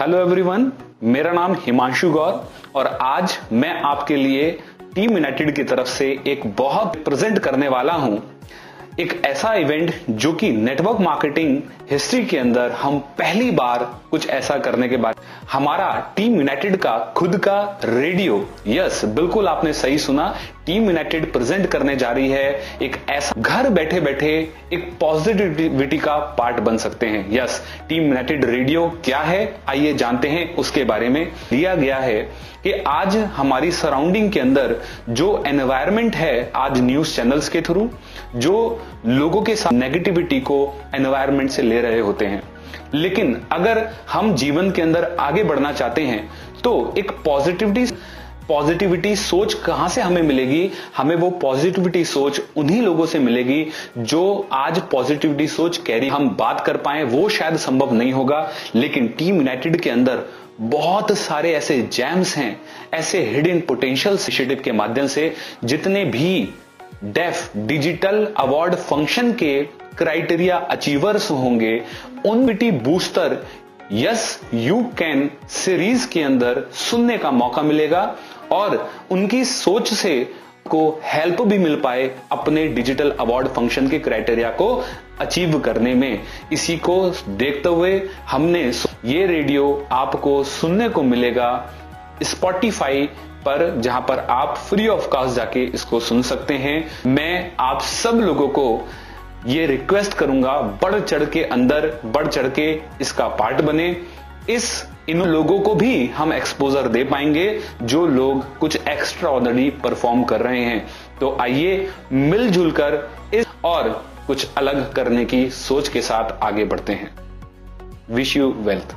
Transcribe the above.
Hello everyone मेरा नाम हिमांशु गौर और आज मैं आपके लिए टीम यूनाइटेड की तरफ़ से एक बहुत प्रेजेंट करने वाला हूँ। एक ऐसा इवेंट जो कि नेटवर्क मार्केटिंग हिस्ट्री के अंदर हम पहली बार कुछ ऐसा करने के बाद हमारा टीम यूनाइटेड का खुद का रेडियो यस बिल्कुल आपने सही सुना। टीम यूनाइटेड प्रेजेंट करने जा रही है, एक ऐसा घर बैठे बैठे एक पॉजिटिविटी का पार्ट बन सकते हैं। यस, टीम यूनाइटेड रेडियो क्या है? आइए जानते हैं उसके बारे में। दिया गया है कि आज हमारी सराउंडिंग के अंदर जो एनवायरमेंट है आज न्यूज़ चैनल्स के थ्रू, जो लोगों के साथ नेगेटिविटी को एनवायरमेंट से ले रहे होते हैं। लेकिन अगर हम जीवन के अंदर आगे बढ़ना चाहते हैं तो एक पॉजिटिविटी पॉजिटिविटी सोच कहाँ से हमें मिलेगी? हमें वो पॉजिटिविटी सोच उन्हीं लोगों से मिलेगी जो आज पॉजिटिविटी सोच कैरी हम बात कर पाए, वो शायद संभव नहीं होगा। लेकिन टीम यूनाइटेड के अंदर बहुत सारे ऐसे जैम्स हैं, ऐसे हिडन पोटेंशियल इनिशिएटिव के माध्यम से जितने भी डेफ डिजिटल अवार्ड फ़ंक्शन के क्राइटेरिया अचीवर्स होंगे, उन बिटी booster yes, you can series के अंदर सुनने का मौका मिलेगा और उनकी सोच से को हेल्प भी मिल पाए अपने डिजिटल अवार्ड फ़ंक्शन के क्राइटेरिया को अचीव करने में। इसी को देखते हुए हमने ये रेडियो आपको सुनने को मिलेगा स्पॉटिफाई पर, जहाँ पर आप फ्री ऑफ़ कॉस्ट जाके इसको सुन सकते हैं। मैं आप सब लोगों को ये रिक्वेस्ट करूँगा, बढ़ चढ़ के अंदर, बढ़ चढ़ के इसका पार्ट बने। इस, इन लोगों को भी हम एक्सपोजर दे पाएँगे, जो लोग कुछ एक्स्ट्रा ऑर्डनरी परफॉर्म कर रहे हैं। तो आइए मिलजुल कर इस और कुछ अलग करने की सोच के साथ आगे बढ़ते हैं। Wish you wealth